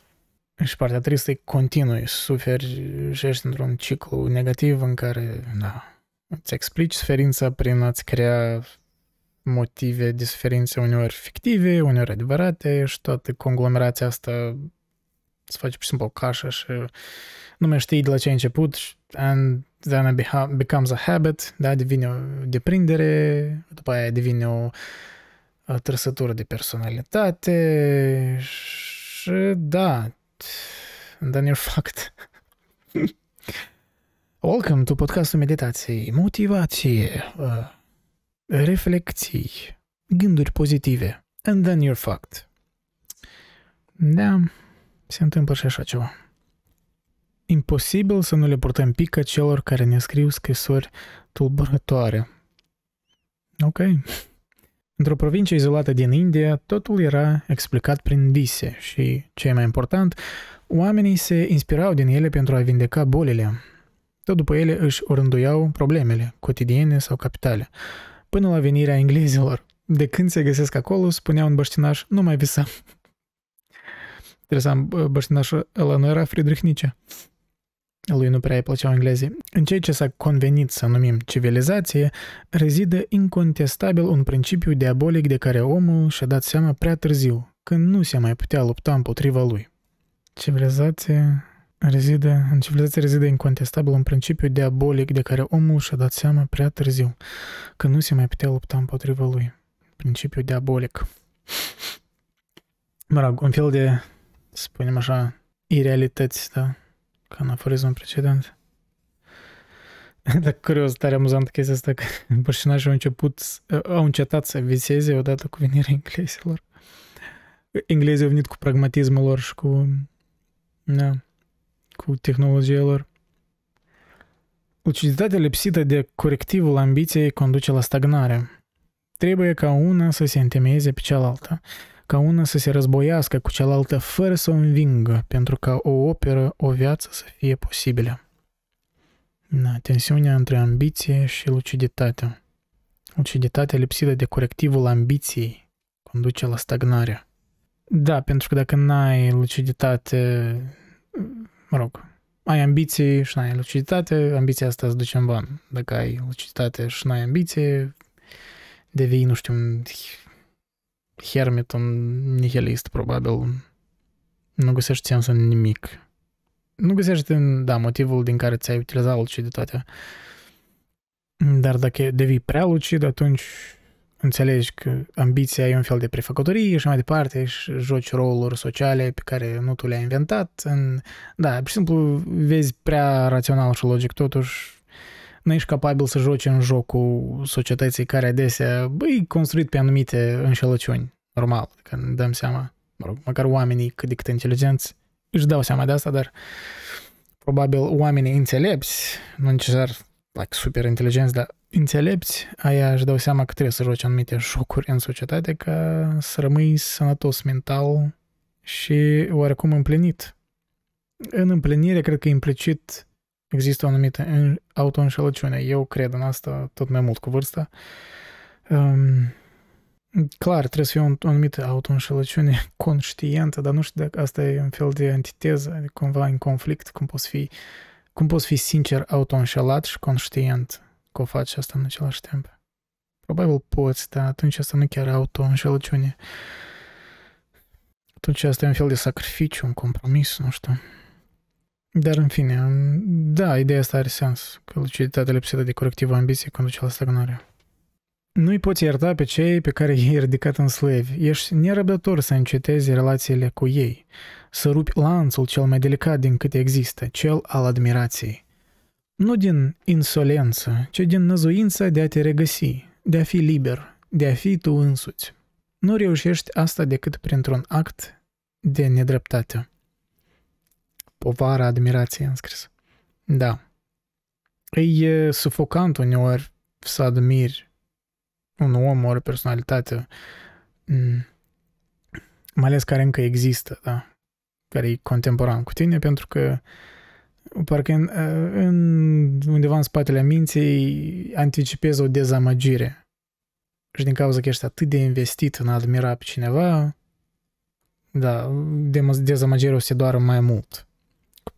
Și partea tristă e continui, suferi și ești într-un ciclu negativ în care, da, îți explici suferința prin a-ți crea motive de suferință uneori fictive, uneori adevărate și toată conglomerația asta îți face pur și simplu o cașă și nu mai știi de la ce ai început and then it becomes a habit, da, devine o deprindere, după aia devine o, o trăsătură de personalitate și da, then you're fucked. Welcome to podcastul meditației, motivație, uh, reflecții, gânduri pozitive, and then you're fucked. Da, se întâmplă și așa ceva. Imposibil să nu le purtăm pică celor care ne scriu scrisori tulburătoare. Ok. Într-o provincie izolată din India, totul era explicat prin vise și, ce e mai important, oamenii se inspirau din ele pentru a vindeca bolile. Tot după ele își orânduiau problemele, cotidiene sau capitale, până la venirea englezilor. De când se găsesc acolo, spunea un băștinaș, nu mai visam. Interesant, băștinașul ăla nu era Friedrich Nietzsche. Lui nu prea îi plăceau englezii. În ceea ce s-a convenit să numim civilizație, rezidă incontestabil un principiu diabolic de care omul și-a dat seama prea târziu, când nu se mai putea lupta împotriva lui. Civilizație rezidă, în civilizație rezidă incontestabil un principiu diabolic de care omul și-a dat seama prea târziu, că nu se mai putea lupta împotriva lui. Principiu diabolic. Mă rog, un fel de, să spunem așa, irealități, da? Ca în aforismul precedent. Dar curios, tare amuzant chestia asta că bărșinașii au început, au încetat să viseze odată cu venirea englezilor. Englezii au venit cu pragmatismul lor și cu, da, cu tehnologia lor. Luciditatea lipsită de corectivul ambiției conduce la stagnare. Trebuie ca una să se întemeieze pe cealaltă, ca una să se războiască cu cealaltă fără să o învingă, pentru ca o operă, o viață să fie posibilă. Da, tensiunea între ambiție și luciditate. Luciditatea lipsită de corectivul ambiției conduce la stagnare. Da, pentru că dacă n-ai luciditate, mă rog, ai ambiții și n-ai luciditate, ambiția asta îți duce în ban. Dacă ai luciditate și n-ai ambiție, devii, nu știu, un hermit, un nihilist, probabil. Nu găsești sens în nimic. Nu găsești, da, motivul din care ți-ai utilizat luciditatea. Dar dacă devii prea lucid, atunci înțelegi că ambiția e un fel de prefăcătorie și mai departe și joci roluri sociale pe care nu tu le-ai inventat. În, da, pur și simplu vezi prea rațional și logic totuși nu ești capabil să joci în jocul societății care adesea e construit pe anumite înșelăciuni. Normal, că ne dăm seama, mă rog, măcar oamenii cât de cât inteligenți își dau seama de asta, dar probabil oamenii înțelepți, nu necesar like, super inteligenți, dar înțelepți, aia își dau seama că trebuie să joci anumite jocuri în societate ca să rămâi sănătos mental și oarecum împlinit. În împlinire, cred că implicit există o anumită auto-înșelăciune. Eu cred în asta tot mai mult cu vârsta. Um, clar, trebuie să fie o, o anumită auto-înșelăciune conștientă, dar nu știu dacă asta e un fel de antiteză, cumva în conflict, cum poți fi, cum poți fi sincer auto-înșelat și conștient că o faci asta în același timp. Probabil poți, dar atunci asta nu chiar auto-înșelăciune. Atunci asta e un fel de sacrificiu, un compromis, nu știu. Dar în fine, da, ideea asta are sens, că luciditatea lipsită de corectivă ambiție conduce la stagnare. Nu-i poți ierta pe cei pe care i-ai ridicat în slăvi. Ești nerăbdător să încetezi relațiile cu ei, să rupi lanțul cel mai delicat din câte există, cel al admirației. Nu din insolență, ci din năzuința de a te regăsi, de a fi liber, de a fi tu însuți. Nu reușești asta decât printr-un act de nedreptate. Povara admirației înscris. Da. E sufocant uneori să admiri un om, o personalitate, mm, mai ales care încă există, da? care e contemporan cu tine, pentru că parcă în, în undeva în spatele minții anticipezi o dezamăgire. Și din cauza că ești atât de investit în a admira pe cineva, da, dezamăgirea o să te doară mai mult.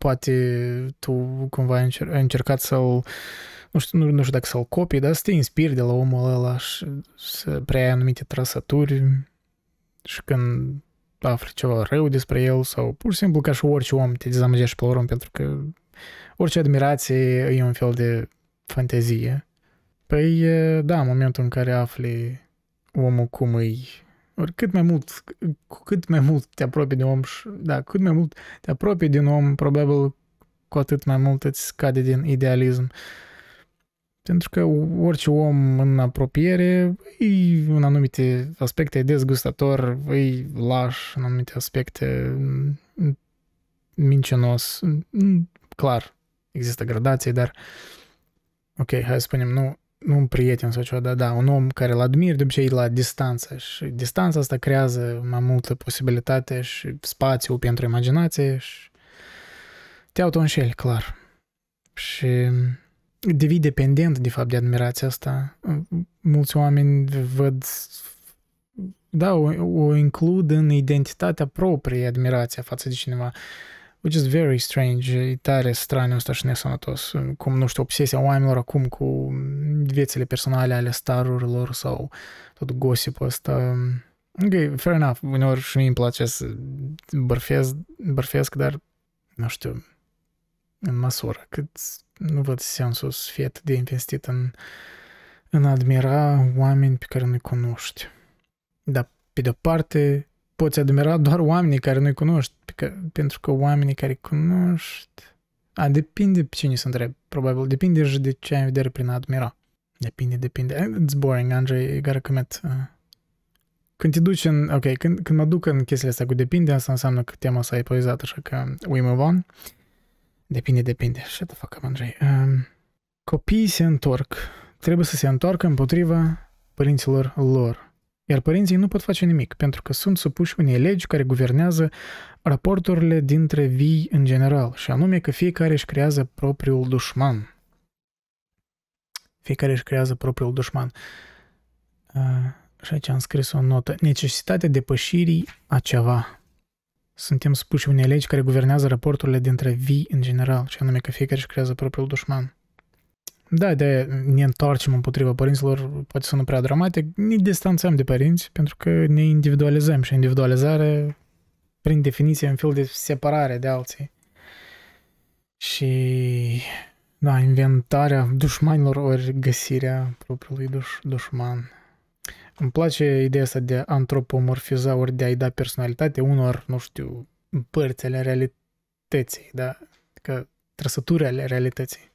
Poate tu cumva ai încercat să-l nu știu, nu, nu știu dacă să-l copii, dar să te inspiri de la omul ăla și să preia anumite trăsături și când afli ceva rău despre el sau pur și simplu ca și orice om te dezamăgești pe la pentru că orice admirație e un fel de fantezie. Păi, da, în momentul în care afli omul cum îi ori cât mai mult, cu cât mai mult te apropii de om și, da, cât mai mult te apropii din om, probabil cu atât mai mult îți scade din idealism. Pentru că orice om în apropiere e în anumite aspecte dezgustător, e laș în anumite aspecte mincinos. Clar, există gradații, dar ok, hai să spunem, nu, nu un prieten sau ceva, dar da, un om care îl admir de obicei la distanță și distanța asta creează mai multă posibilitate și spațiu pentru imaginație și te autoînșeli, clar. Și devii dependent, de fapt, de admirația asta. Mulți oameni văd, da, o, o includ în identitatea proprie admirația față de cineva. Which is very strange, e tare straniu ăsta și nesănătos. Cum, nu știu, obsesia oamenilor acum cu viețile personale ale starurilor sau tot gossip ăsta. Ok, fair enough, uneori și mie îmi place să bărfesc, bărfesc, dar, nu știu, în măsură cât nu văd sensul să fie atât de investit în, în a admira oameni pe care nu-i cunoști. Dar, pe de-o parte, poți admira doar oamenii care nu-i cunoști, pentru că oamenii care cunoști... A, depinde pe cine se întreb, probabil. Depinde și de ce ai în vedere prin a admira. Depinde, depinde. It's boring, Andrei, you gotta commit. Uh. Când te duci în... Ok, când, când mă duc în chestiile astea cu depinde, asta înseamnă că tema s-a epuizat, așa că we move on. Depinde, depinde. Shut the fuck up, Andrei. Um, copiii se întorc. Trebuie să se întoarcă împotriva părinților lor. Iar părinții nu pot face nimic, pentru că sunt supuși unei legi care guvernează raporturile dintre vii în general, și anume că fiecare își creează propriul dușman. Fiecare își creează propriul dușman. Uh, și aici am scris o notă. Necesitatea depășirii a ceva suntem supuși unei legi care guvernează raporturile dintre vii în general, și anume că fiecare își creează propriul dușman. Da, de ne întoarcem împotriva părinților, poate să nu prea dramatic, ne distanțăm de părinți pentru că ne individualizăm și individualizare, prin definiție, un fel de separare de alții. Și, da, inventarea dușmanilor ori găsirea propriului duș, dușman. Îmi place ideea asta de a antropomorfiza ori de a-i da personalitate unor, nu știu, părți ale realității, da? Că trăsături ale realității.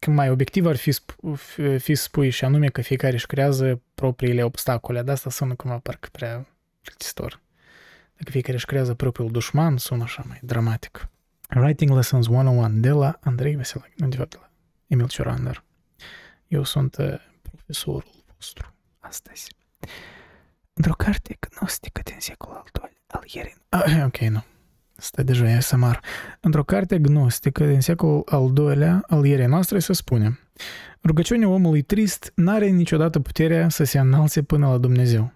Când mai obiectiv ar fi, fi spui și anume că fiecare își creează propriile obstacole, dar asta sună cumva parcă prea plictisitor. Dacă fiecare își creează propriul dușman, sună așa mai dramatic. Writing Lessons 101 de la Andrei Veselac, nu de fapt de la Emil Ciorander. Eu sunt uh, profesorul vostru astăzi. Într-o carte gnostică din secolul al doilea al ierii... Ah, ok, nu. Asta deja e SMR. Într-o carte gnostică din secolul al doilea al ierii noastre se spune Rugăciunea omului trist n-are niciodată puterea să se înalțe până la Dumnezeu.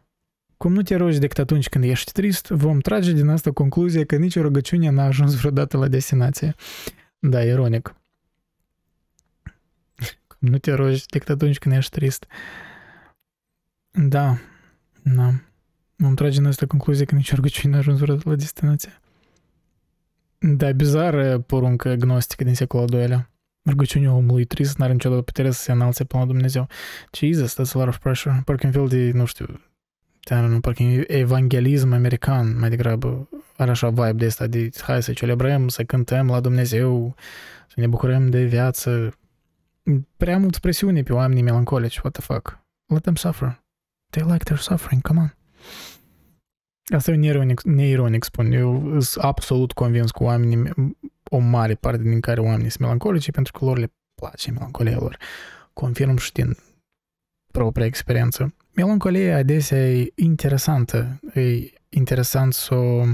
Cum nu te rogi decât atunci când ești trist, vom trage din asta concluzia că nicio rugăciune n-a ajuns vreodată la destinație. Da, ironic. Cum nu te rogi decât atunci când ești trist. Da, da. Vom trage în asta concluzie că nici rugăciune n-a ajuns vreodată la destinație. Da, bizară poruncă gnostică din secolul al doilea. Rugăciunea omului trist n-are niciodată putere să se înalțe până la Dumnezeu. Jesus, that's a lot of pressure. Parcă un fel de, nu știu, nu, parcă evanghelism american mai degrabă are așa vibe de asta de hai să celebrăm, să cântăm la Dumnezeu, să ne bucurăm de viață. Prea mult presiune pe oamenii melancolici, what the fuck. Let them suffer. They like their suffering, come on. Asta e neironic, neironic spun. Eu sunt absolut convins că oamenii, o mare parte din care oamenii sunt melancolici pentru că lor le place melancolia lor. Confirm și din propria experiență. Melancolia adesea e interesantă. E interesant să o,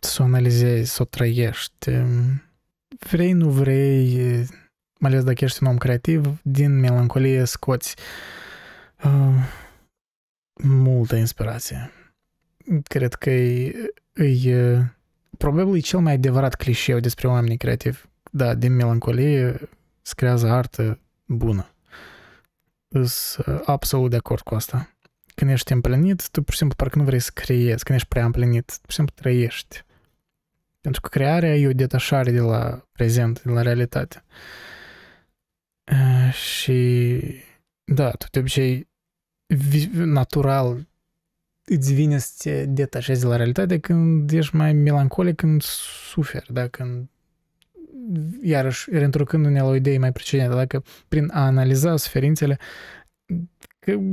să o analizezi, să o trăiești. Vrei, nu vrei, mai ales dacă ești un om creativ, din melancolie scoți uh, multă inspirație. Cred că e, e probabil e cel mai adevărat clișeu despre oamenii creativi. Da, din melancolie se creează artă bună. Sunt uh, absolut de acord cu asta. Când ești împlinit, tu pur și simplu parcă nu vrei să creezi. Când ești prea împlinit, pur și simplu trăiești. Pentru că crearea e o detașare de la prezent, de la realitate. Uh, și da, tu de obicei natural îți vine să te detașezi de la realitate când ești mai melancolic, când suferi, da? când iarăși reîntorcându-ne la o idee mai precedentă, dacă prin a analiza suferințele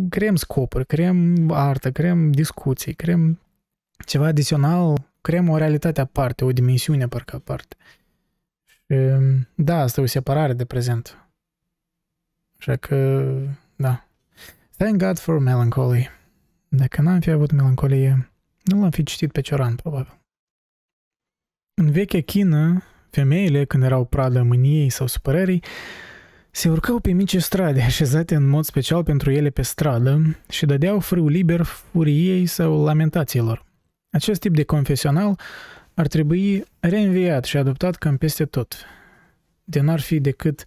creăm scopuri, creăm artă, creăm discuții, creăm ceva adițional, creăm o realitate aparte, o dimensiune parcă aparte. Și da, asta e o separare de prezent. Așa că, da. Thank God for melancholy. Dacă n-am fi avut melancolie, nu l-am fi citit pe Cioran, probabil. În vechea chină, femeile, când erau pradă mâniei sau supărării, se urcau pe mici strade, așezate în mod special pentru ele pe stradă și dădeau frâu liber furiei sau lamentațiilor. Acest tip de confesional ar trebui reînviat și adoptat cam peste tot. De n-ar fi decât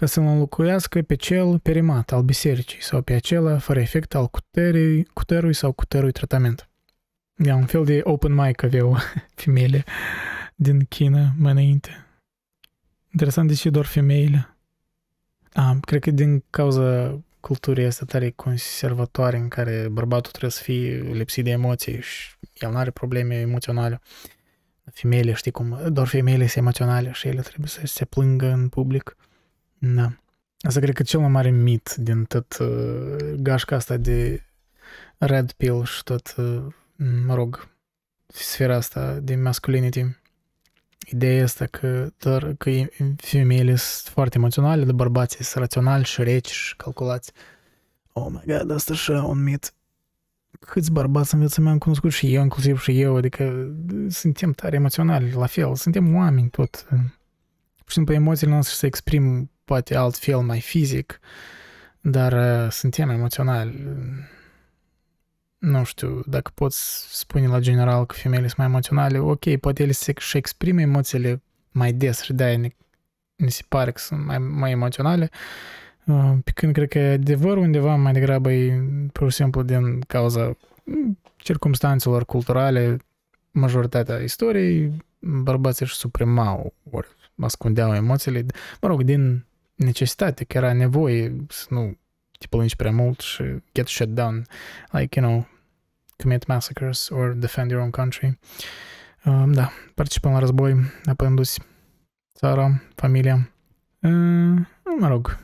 ca să-l înlocuiască pe cel perimat al bisericii sau pe acela fără efect al cuterui, cuterui sau cuterui tratament. E un fel de open mic aveau femeile din China mai înainte. Interesant de ce doar femeile. A, cred că din cauza culturii asta tare conservatoare în care bărbatul trebuie să fie lipsit de emoții și el nu are probleme emoționale. Femeile, știi cum, doar femeile sunt emoționale și ele trebuie să se plângă în public. Da. Asta cred că cel mai mare mit din tot uh, gașca asta de red pill și tot, uh, mă rog, sfera asta de masculinity. Ideea asta că doar că femeile sunt foarte emoționale, de bărbații sunt raționali și reci și calculați. Oh my god, asta și un mit. Câți bărbați în viața mea am cunoscut și eu, inclusiv și eu, adică suntem tare emoționali, la fel, suntem oameni tot. Și simplu emoțiile noastre se exprim poate altfel mai fizic, dar uh, suntem emoționali. Nu știu, dacă poți spune la general că femeile sunt mai emoționale, ok, poate ele se și exprimă emoțiile mai des și de-aia ne, ne se pare că sunt mai, mai emoționale, uh, pe când cred că adevărul undeva mai degrabă e pur și simplu din cauza circumstanțelor culturale, majoritatea istoriei, bărbații își suprimau ori ascundeau emoțiile, mă rog, din necesitate, că era nevoie să nu te plângi prea mult și get shut down, like, you know, commit massacres or defend your own country. Um, da, participăm la război, apărându-ți țara, familia. Uh, mă rog.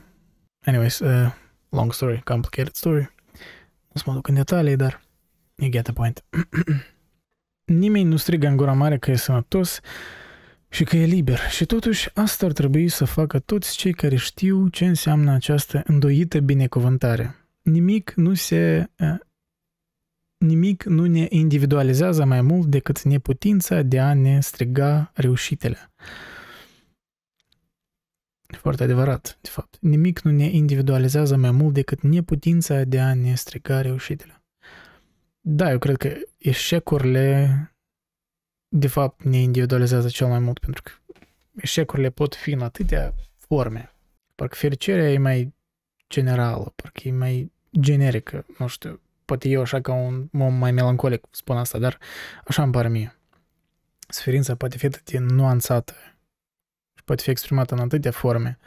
Anyways, uh, long story, complicated story. Nu să mă duc în detalii, dar you get the point. Nimeni nu strigă în gura mare că e sănătos, și că e liber. Și totuși asta ar trebui să facă toți cei care știu ce înseamnă această îndoită binecuvântare. Nimic nu se nimic nu ne individualizează mai mult decât neputința de a ne striga reușitele. Foarte adevărat, de fapt. Nimic nu ne individualizează mai mult decât neputința de a ne striga reușitele. Da, eu cred că eșecurile de fapt ne individualizează cel mai mult pentru că eșecurile pot fi în atâtea forme. Parcă fericirea e mai generală, parcă e mai generică, nu știu, poate eu așa ca un om mai melancolic spun asta, dar așa îmi pare mie. Suferința poate fi atât de nuanțată, poate fi exprimată în atâtea forme,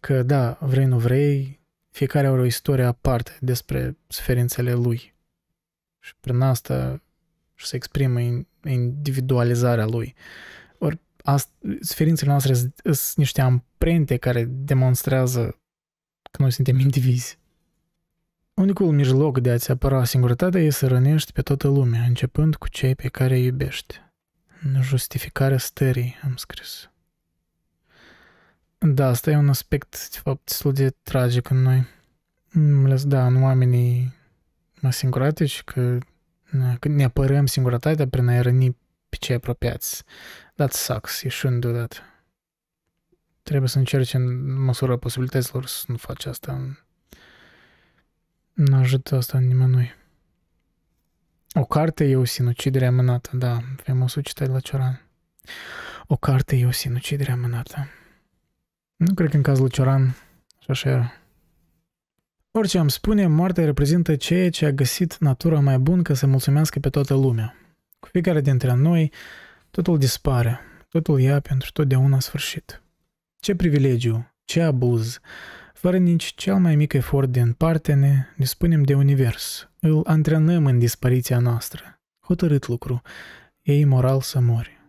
că da, vrei, nu vrei, fiecare are o istorie aparte despre suferințele lui. Și prin asta și se exprimă individualizarea lui. Ori suferințele noastre sunt niște amprente care demonstrează că noi suntem indivizi. Unicul mijloc de a-ți apăra singurătatea e să rănești pe toată lumea, începând cu cei pe care îi iubești. Justificarea stării, am scris. Da, asta e un aspect, de fapt, destul de tragic în noi. Mai ales, da, în oamenii singuratici, că când ne apărăm singurătatea prin a răni pe cei apropiați. That sucks, you shouldn't do that. Trebuie să încerci în măsura posibilităților să nu faci asta. Nu ajută asta nimănui. O carte e o sinucidere amânată, da, faimosul citat la Cioran. O carte e o sinucidere amânată. Nu cred că în cazul lui Cioran așa era. Orice am spune, moartea reprezintă ceea ce a găsit natura mai bun ca să mulțumească pe toată lumea. Cu fiecare dintre noi, totul dispare, totul ia pentru totdeauna sfârșit. Ce privilegiu, ce abuz, fără nici cel mai mic efort din parte ne dispunem de univers, îl antrenăm în dispariția noastră. Hotărât lucru, e imoral să mori.